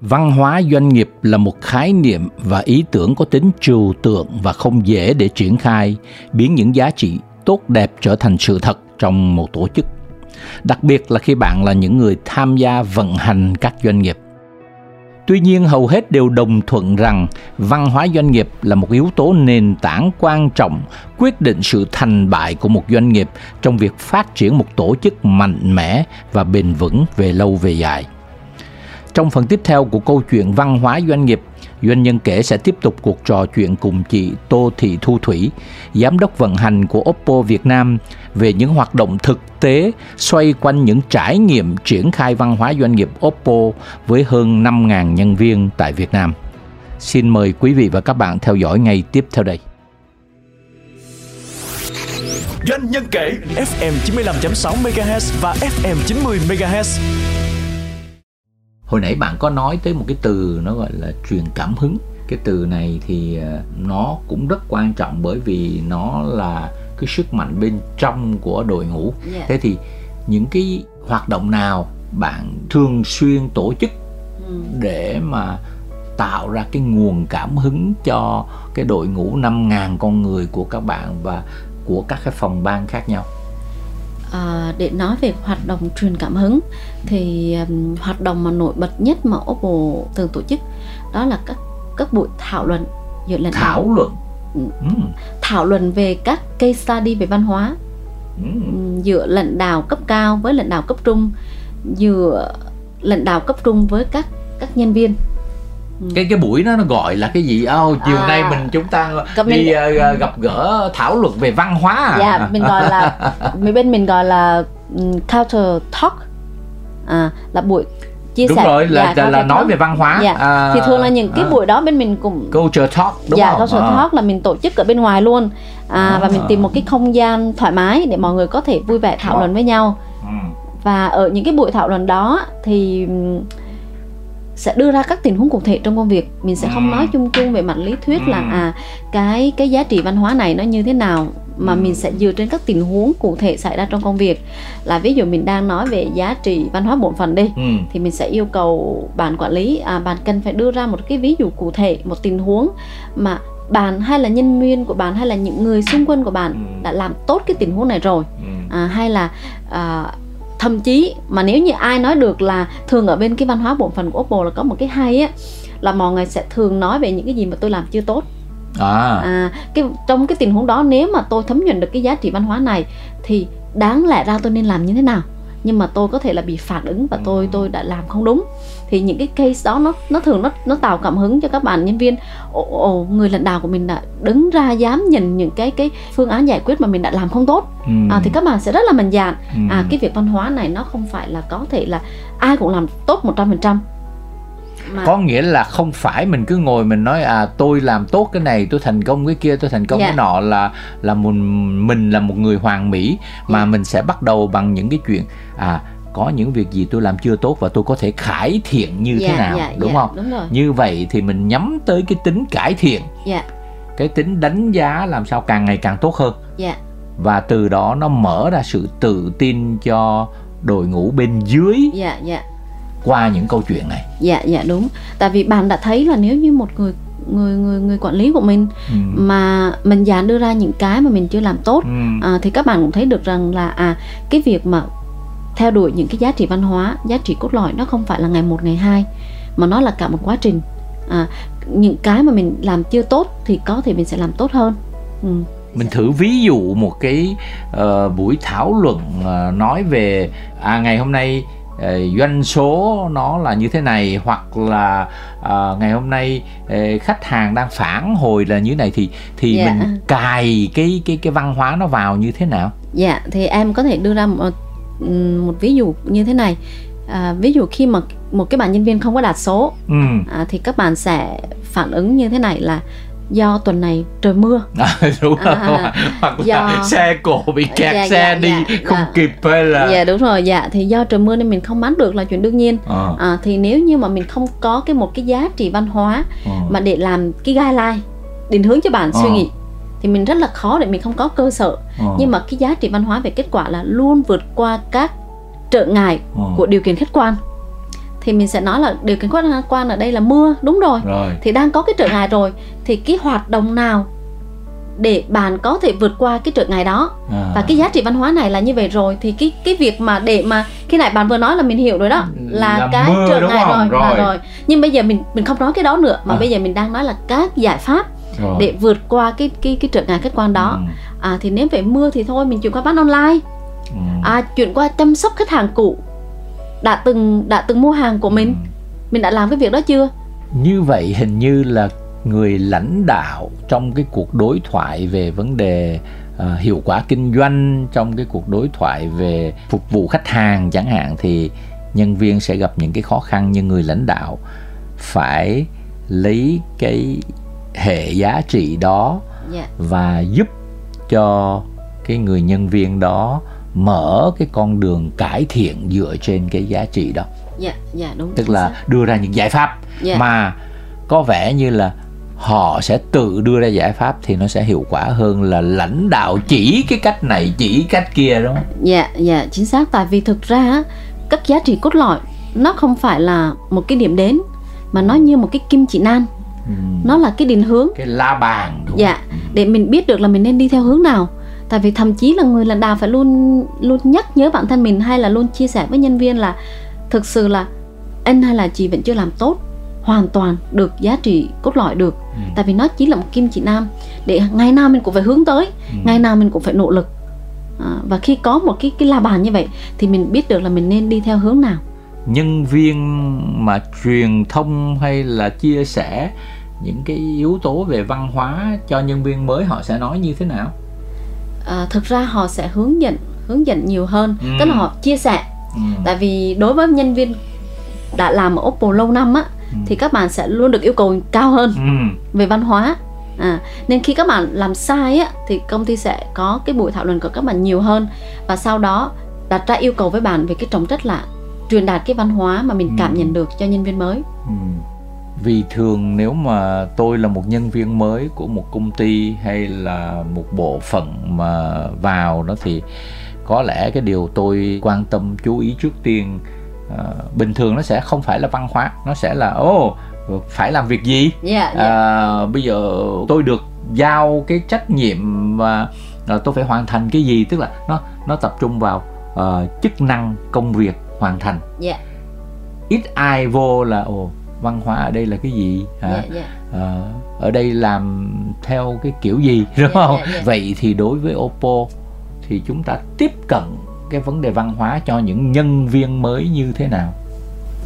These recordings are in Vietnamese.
Văn hóa doanh nghiệp là một khái niệm và ý tưởng có tính trừu tượng và không dễ để triển khai, biến những giá trị tốt đẹp trở thành sự thật trong một tổ chức. Đặc biệt là khi bạn là những người tham gia vận hành các doanh nghiệp. Tuy nhiên hầu hết đều đồng thuận rằng văn hóa doanh nghiệp là một yếu tố nền tảng quan trọng quyết định sự thành bại của một doanh nghiệp trong việc phát triển một tổ chức mạnh mẽ và bền vững về lâu về dài. Trong phần tiếp theo của câu chuyện văn hóa doanh nghiệp, Doanh nhân kể sẽ tiếp tục cuộc trò chuyện cùng chị Tô Thị Thu Thủy, giám đốc vận hành của Oppo Việt Nam về những hoạt động thực tế xoay quanh những trải nghiệm triển khai văn hóa doanh nghiệp Oppo với hơn 5.000 nhân viên tại Việt Nam. Xin mời quý vị và các bạn theo dõi ngay tiếp theo đây. Doanh nhân kể FM 95.6 MHz và FM 90 MHz hồi nãy bạn có nói tới một cái từ nó gọi là truyền cảm hứng cái từ này thì ờ, nó cũng rất quan trọng bởi vì nó là cái sức mạnh bên trong của đội ngũ yeah. Dạ. thế thì những cái hoạt động nào bạn thường xuyên tổ chức ừ. để mà tạo ra cái nguồn cảm hứng cho cái đội ngũ 5.000 con người của các bạn và của các cái phòng ban khác nhau à, để nói về hoạt động truyền cảm hứng thì um, hoạt động mà nổi bật nhất mà Oppo thường tổ chức đó là các các buổi thảo luận giữa lãnh thảo đạo. luận ừ. thảo luận về các case study về văn hóa ừ. giữa lãnh đạo cấp cao với lãnh đạo cấp trung giữa lãnh đạo cấp trung với các các nhân viên Ừ. cái cái buổi đó nó gọi là cái gì oh, chiều à, nay mình chúng ta đi uh, gặp gỡ thảo luận về văn hóa à? dạ mình gọi là mình bên mình gọi là um, culture talk à, là buổi chia đúng sẻ rồi là dạ, là, là nói về văn hóa dạ. à, thì thường là những cái à. buổi đó bên mình cũng culture talk đúng dạ, không? culture à. talk là mình tổ chức ở bên ngoài luôn à, à. và mình tìm một cái không gian thoải mái để mọi người có thể vui vẻ thảo luận với nhau ừ. và ở những cái buổi thảo luận đó thì sẽ đưa ra các tình huống cụ thể trong công việc. Mình sẽ không nói chung chung về mặt lý thuyết là à cái cái giá trị văn hóa này nó như thế nào mà mình sẽ dựa trên các tình huống cụ thể xảy ra trong công việc. Là ví dụ mình đang nói về giá trị văn hóa bổn phận đi ừ. thì mình sẽ yêu cầu bạn quản lý à, bạn cần phải đưa ra một cái ví dụ cụ thể một tình huống mà bạn hay là nhân viên của bạn hay là những người xung quanh của bạn ừ. đã làm tốt cái tình huống này rồi. À, hay là à, thậm chí mà nếu như ai nói được là thường ở bên cái văn hóa bộ phận của Oppo là có một cái hay á là mọi người sẽ thường nói về những cái gì mà tôi làm chưa tốt. À, à cái trong cái tình huống đó nếu mà tôi thấm nhuần được cái giá trị văn hóa này thì đáng lẽ ra tôi nên làm như thế nào nhưng mà tôi có thể là bị phản ứng và tôi tôi đã làm không đúng. Thì những cái case đó nó nó thường nó nó tạo cảm hứng cho các bạn nhân viên. Ồ, ồ người lãnh đạo của mình đã đứng ra dám nhìn những cái cái phương án giải quyết mà mình đã làm không tốt. Ừ. à, thì các bạn sẽ rất là mạnh dạn. Ừ. à cái việc văn hóa này nó không phải là có thể là ai cũng làm tốt một trăm phần trăm mà... có nghĩa là không phải mình cứ ngồi mình nói à tôi làm tốt cái này tôi thành công cái kia tôi thành công yeah. cái dạ. nọ là là một mình là một người hoàn mỹ mà yeah. Dạ. mình sẽ bắt đầu bằng những cái chuyện à có những việc gì tôi làm chưa tốt và tôi có thể cải thiện như yeah, thế dạ, nào yeah, đúng yeah, không đúng rồi. như vậy thì mình nhắm tới cái tính cải thiện yeah. cái tính đánh giá làm sao càng ngày càng tốt hơn yeah. và từ đó nó mở ra sự tự tin cho đội ngũ bên dưới yeah, yeah qua những câu chuyện này dạ dạ đúng tại vì bạn đã thấy là nếu như một người người người người quản lý của mình ừ. mà mình dám đưa ra những cái mà mình chưa làm tốt ừ. à, thì các bạn cũng thấy được rằng là à cái việc mà theo đuổi những cái giá trị văn hóa giá trị cốt lõi nó không phải là ngày một ngày hai mà nó là cả một quá trình à, những cái mà mình làm chưa tốt thì có thể mình sẽ làm tốt hơn ừ. mình thử ví dụ một cái uh, buổi thảo luận uh, nói về à ngày hôm nay doanh số nó là như thế này hoặc là uh, ngày hôm nay uh, khách hàng đang phản hồi là như thế này thì thì yeah. Dạ. mình cài cái cái cái văn hóa nó vào như thế nào? Dạ yeah, thì em có thể đưa ra một một ví dụ như thế này. À, ví dụ khi mà một cái bạn nhân viên không có đạt số ừ. à, thì các bạn sẽ phản ứng như thế này là do tuần này trời mưa à, đúng à, rồi hoặc là do... xe cổ bị kẹt dạ, xe dạ, đi dạ, không dạ. kịp hay là dạ đúng rồi dạ thì do trời mưa nên mình không bán được là chuyện đương nhiên à. À, thì nếu như mà mình không có cái một cái giá trị văn hóa à. mà để làm cái guideline định hướng cho bạn à. suy nghĩ thì mình rất là khó để mình không có cơ sở à. nhưng mà cái giá trị văn hóa về kết quả là luôn vượt qua các trở ngại à. của điều kiện khách quan thì mình sẽ nói là điều kiện khách quan ở đây là mưa đúng rồi. rồi thì đang có cái trở ngại rồi thì cái hoạt động nào để bạn có thể vượt qua cái trở ngại đó à. và cái giá trị văn hóa này là như vậy rồi thì cái cái việc mà để mà khi nãy bạn vừa nói là mình hiểu rồi đó là, là cái trở ngại rồi, rồi là rồi nhưng bây giờ mình mình không nói cái đó nữa mà à. bây giờ mình đang nói là các giải pháp rồi. để vượt qua cái cái cái trở ngại khách quan đó ừ. à thì nếu phải mưa thì thôi mình chuyển qua bán online ừ. à chuyển qua chăm sóc khách hàng cũ đã từng đã từng mua hàng của mình ừ. mình đã làm cái việc đó chưa như vậy hình như là người lãnh đạo trong cái cuộc đối thoại về vấn đề uh, hiệu quả kinh doanh trong cái cuộc đối thoại về phục vụ khách hàng chẳng hạn thì nhân viên sẽ gặp những cái khó khăn như người lãnh đạo phải lấy cái hệ giá trị đó yeah. Dạ. và giúp cho cái người nhân viên đó mở cái con đường cải thiện dựa trên cái giá trị đó dạ dạ đúng tức là đưa ra những giải pháp dạ. mà có vẻ như là họ sẽ tự đưa ra giải pháp thì nó sẽ hiệu quả hơn là lãnh đạo chỉ cái cách này chỉ cách kia đúng không? Dạ dạ chính xác tại vì thực ra các giá trị cốt lõi nó không phải là một cái điểm đến mà nó như một cái kim chỉ nan ừ. nó là cái định hướng cái la bàn đúng dạ ừ. để mình biết được là mình nên đi theo hướng nào tại vì thậm chí là người lãnh đạo phải luôn luôn nhắc nhớ bản thân mình hay là luôn chia sẻ với nhân viên là thực sự là anh hay là chị vẫn chưa làm tốt hoàn toàn được giá trị cốt lõi được. Ừ. tại vì nó chỉ là một kim chỉ nam. Để ngày nào mình cũng phải hướng tới ừ. ngày nào mình cũng phải nỗ lực. À, và khi có một cái cái la bàn như vậy thì mình biết được là mình nên đi theo hướng nào. Nhân viên mà truyền thông hay là chia sẻ những cái yếu tố về văn hóa cho nhân viên mới họ sẽ nói như thế nào à, thực ra họ sẽ hướng dẫn hướng dẫn nhiều hơn ừ. tức là họ chia sẻ ừ. tại vì đối với nhân viên đã làm ở Oppo lâu năm á ừ. thì các bạn sẽ luôn được yêu cầu cao hơn ừ. về văn hóa à, nên khi các bạn làm sai á thì công ty sẽ có cái buổi thảo luận của các bạn nhiều hơn và sau đó đặt ra yêu cầu với bạn về cái trọng trách là truyền đạt cái văn hóa mà mình cảm ừ. nhận được cho nhân viên mới ừ vì thường nếu mà tôi là một nhân viên mới của một công ty hay là một bộ phận mà vào đó thì có lẽ cái điều tôi quan tâm chú ý trước tiên uh, bình thường nó sẽ không phải là văn hóa nó sẽ là ô oh, phải làm việc gì yeah, yeah. Uh, bây giờ tôi được giao cái trách nhiệm và uh, tôi phải hoàn thành cái gì tức là nó nó tập trung vào uh, chức năng công việc hoàn thành yeah. ít ai vô là ồ oh, văn hóa ở đây là cái gì? Hả? Yeah, yeah. À, ở đây làm theo cái kiểu gì đúng yeah, không? yeah, yeah. vậy thì đối với Oppo thì chúng ta tiếp cận cái vấn đề văn hóa cho những nhân viên mới như thế nào?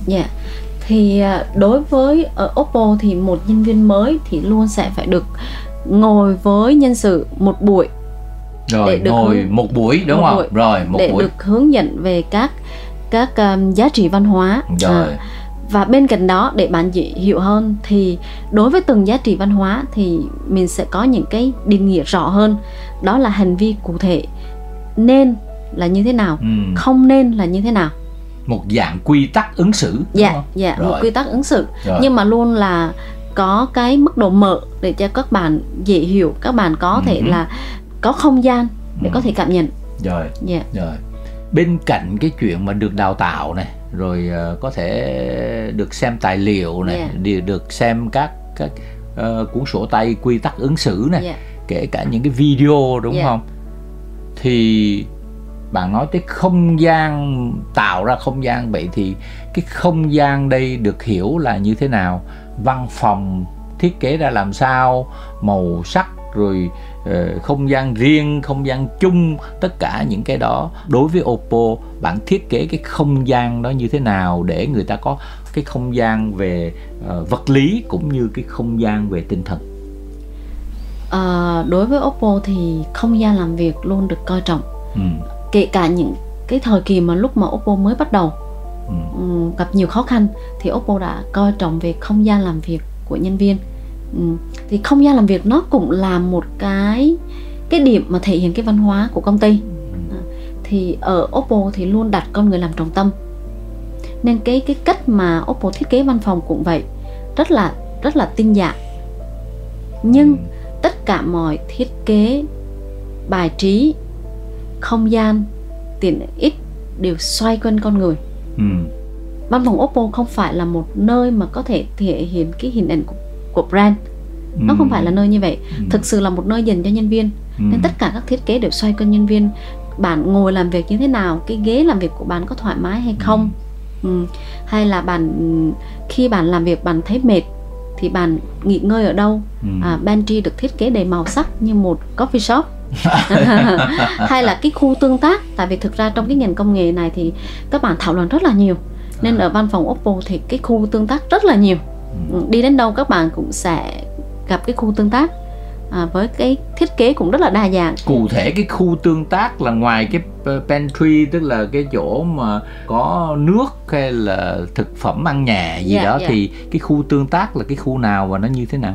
Dạ. Yeah. thì à, đối với ở Oppo thì một nhân viên mới thì luôn sẽ phải được ngồi với nhân sự một buổi rồi để được ngồi hướng, một buổi đúng một không? buổi, rồi một để buổi. được hướng dẫn về các các um, giá trị văn hóa. Rồi. À, và bên cạnh đó để bạn dễ hiểu hơn thì đối với từng giá trị văn hóa thì mình sẽ có những cái định nghĩa rõ hơn đó là hành vi cụ thể nên là như thế nào ừ. không nên là như thế nào một dạng quy tắc ứng xử dạ không? dạ Rồi. một quy tắc ứng xử Rồi. nhưng mà luôn là có cái mức độ mở để cho các bạn dễ hiểu các bạn có ừ. thể là có không gian để ừ. có thể cảm nhận rồi yeah. Dạ. rồi bên cạnh cái chuyện mà được đào tạo này rồi uh, có thể được xem tài liệu này yeah. được xem các các uh, cuốn sổ tay quy tắc ứng xử này yeah. kể cả những cái video đúng yeah. không thì bạn nói tới không gian tạo ra không gian vậy thì cái không gian đây được hiểu là như thế nào văn phòng thiết kế ra làm sao màu sắc rồi uh, không gian riêng không gian chung tất cả những cái đó đối với Oppo bạn thiết kế cái không gian đó như thế nào để người ta có cái không gian về uh, vật lý cũng như cái không gian về tinh thần à, đối với Oppo thì không gian làm việc luôn được coi trọng ừ. kể cả những cái thời kỳ mà lúc mà Oppo mới bắt đầu ừ. gặp nhiều khó khăn thì Oppo đã coi trọng về không gian làm việc của nhân viên ừ thì không gian làm việc nó cũng là một cái cái điểm mà thể hiện cái văn hóa của công ty. À, thì ở Oppo thì luôn đặt con người làm trọng tâm. Nên cái cái cách mà Oppo thiết kế văn phòng cũng vậy rất là rất là tinh dạng nhưng tất cả mọi thiết kế bài trí không gian tiện ích đều xoay quanh con người. Ừ. văn phòng Oppo không phải là một nơi mà có thể thể hiện cái hình ảnh của, của brand ừ. nó không phải là nơi như vậy ừ. thực sự là một nơi dành cho nhân viên ừ. nên tất cả các thiết kế đều xoay quanh nhân viên bạn ngồi làm việc như thế nào cái ghế làm việc của bạn có thoải mái hay không ừ. Ừ. hay là bạn khi bạn làm việc bạn thấy mệt thì bạn nghỉ ngơi ở đâu ừ. à, pantry được thiết kế đầy màu sắc như một coffee shop hay là cái khu tương tác tại vì thực ra trong cái ngành công nghệ này thì các bạn thảo luận rất là nhiều nên à. ở văn phòng Oppo thì cái khu tương tác rất là nhiều ừ. đi đến đâu các bạn cũng sẽ gặp cái khu tương tác à, với cái thiết kế cũng rất là đa dạng cụ thể cái khu tương tác là ngoài cái pantry tức là cái chỗ mà có nước hay là thực phẩm ăn nhà gì yeah, dạ, đó yeah. Dạ. thì cái khu tương tác là cái khu nào và nó như thế nào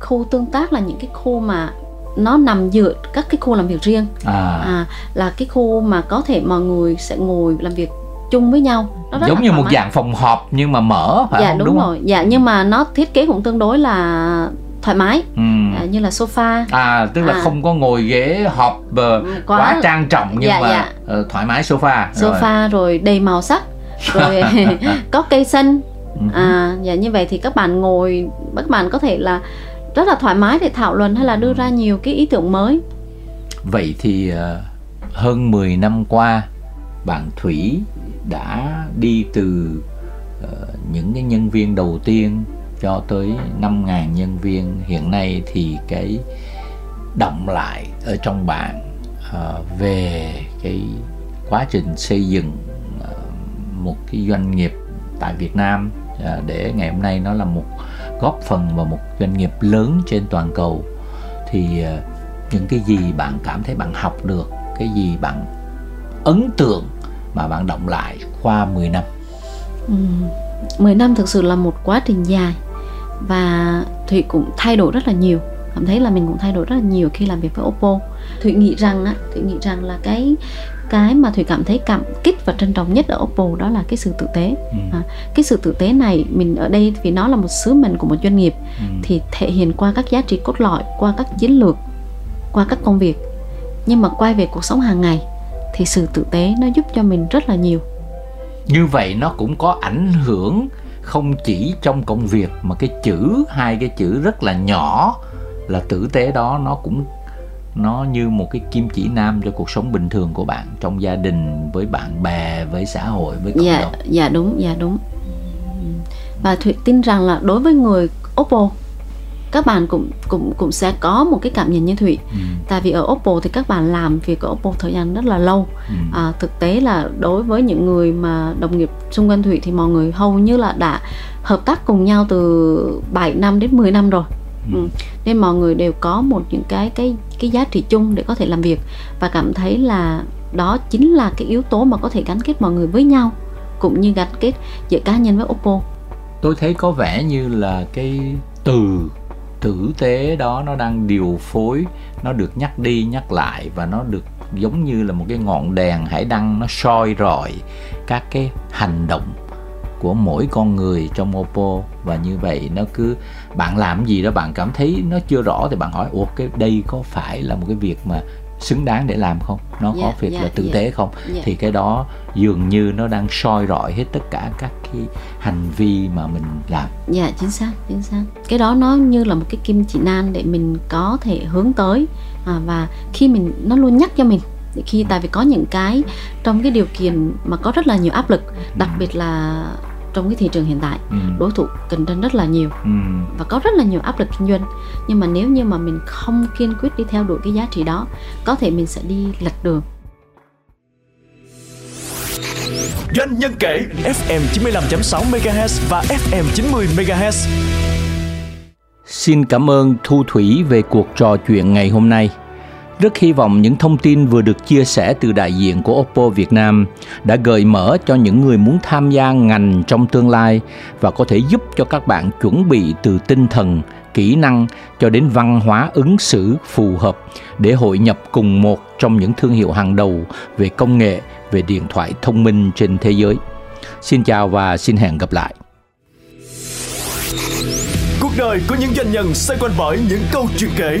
khu tương tác là những cái khu mà nó nằm giữa các cái khu làm việc riêng à. à là cái khu mà có thể mọi người sẽ ngồi làm việc chung với nhau nó rất giống như một dạng phòng họp nhưng mà mở phải dạ không? đúng, đúng rồi không? dạ nhưng mà nó thiết kế cũng tương đối là thoải mái ừ. à, như là sofa à tức là à. không có ngồi ghế họp uh, quá, quá trang trọng nhưng dạ, mà dạ. Uh, thoải mái sofa sofa rồi, rồi đầy màu sắc rồi có cây xanh ừ. à dạ như vậy thì các bạn ngồi các bạn có thể là rất là thoải mái để thảo luận hay là đưa ra nhiều cái ý tưởng mới vậy thì uh, hơn 10 năm qua bạn Thủy đã đi từ uh, những cái nhân viên đầu tiên cho tới 5.000 nhân viên. Hiện nay thì cái động lại ở trong bạn uh, về cái quá trình xây dựng uh, một cái doanh nghiệp tại Việt Nam uh, để ngày hôm nay nó là một góp phần vào một doanh nghiệp lớn trên toàn cầu thì uh, những cái gì bạn cảm thấy bạn học được cái gì bạn ấn tượng mà bạn động lại qua 10 năm? Ừ, 10 năm thực sự là một quá trình dài và thụy cũng thay đổi rất là nhiều. Cảm thấy là mình cũng thay đổi rất là nhiều khi làm việc với oppo. Thụy nghĩ rằng á thụy nghĩ rằng là cái cái mà thủy cảm thấy cảm kích và trân trọng nhất ở oppo đó là cái sự tử tế. Ừ. à, cái sự tử tế này mình ở đây vì nó là một sứ mệnh của một doanh nghiệp ừ. thì thể hiện qua các giá trị cốt lõi qua các chiến lược qua các công việc. Nhưng mà quay về cuộc sống hàng ngày thì sự tử tế nó giúp cho mình rất là nhiều. Như vậy nó cũng có ảnh hưởng không chỉ trong công việc mà cái chữ hai cái chữ rất là nhỏ là tử tế đó nó cũng nó như một cái kim chỉ nam cho cuộc sống bình thường của bạn trong gia đình với bạn bè với xã hội với cộng dạ, đồng. dạ đúng dạ đúng. Và thuyết tin rằng là đối với người Oppo các bạn cũng cũng cũng sẽ có một cái cảm nhận như thủy ừ. tại vì ở Oppo thì các bạn làm việc ở Oppo thời gian rất là lâu ừ. à, thực tế là đối với những người mà đồng nghiệp xung quanh thủy thì mọi người hầu như là đã hợp tác cùng nhau từ 7 năm đến 10 năm rồi ừ. Ừ. nên mọi người đều có một những cái cái cái giá trị chung để có thể làm việc và cảm thấy là đó chính là cái yếu tố mà có thể gắn kết mọi người với nhau cũng như gắn kết giữa cá nhân với Oppo tôi thấy có vẻ như là cái từ tử tế đó nó đang điều phối, nó được nhắc đi, nhắc lại và nó được giống như là một cái ngọn đèn hải đăng, nó soi rọi các cái hành động của mỗi con người trong Oppo. Và như vậy nó cứ, bạn làm gì đó bạn cảm thấy nó chưa rõ thì bạn hỏi, ủa, cái đây có phải là một cái việc mà xứng đáng để làm không? Nó yeah, có việc yeah, là tử yeah. Tế không yeah. thì cái đó dường như nó đang soi rọi hết tất cả các cái hành vi mà mình làm dạ chính xác chính xác cái đó nó như là một cái kim chỉ nan để mình có thể hướng tới à, và khi mình nó luôn nhắc cho mình khi tại vì có những cái trong cái điều kiện mà có rất là nhiều áp lực đặc ừ. biệt là trong cái thị trường hiện tại ừ. đối thủ cạnh tranh rất là nhiều ừ. và có rất là nhiều áp lực kinh doanh nhưng mà nếu như mà mình không kiên quyết đi theo đuổi cái giá trị đó có thể mình sẽ đi lệch đường Doanh nhân kể FM 95.6 MHz và FM 90 MHz. Xin cảm ơn Thu Thủy về cuộc trò chuyện ngày hôm nay. Rất hy vọng những thông tin vừa được chia sẻ từ đại diện của Oppo Việt Nam đã gợi mở cho những người muốn tham gia ngành trong tương lai và có thể giúp cho các bạn chuẩn bị từ tinh thần, kỹ năng cho đến văn hóa ứng xử phù hợp để hội nhập cùng một trong những thương hiệu hàng đầu về công nghệ, về điện thoại thông minh trên thế giới. Xin chào và xin hẹn gặp lại. Cuộc đời của những doanh nhân xoay quanh bởi những câu chuyện kể,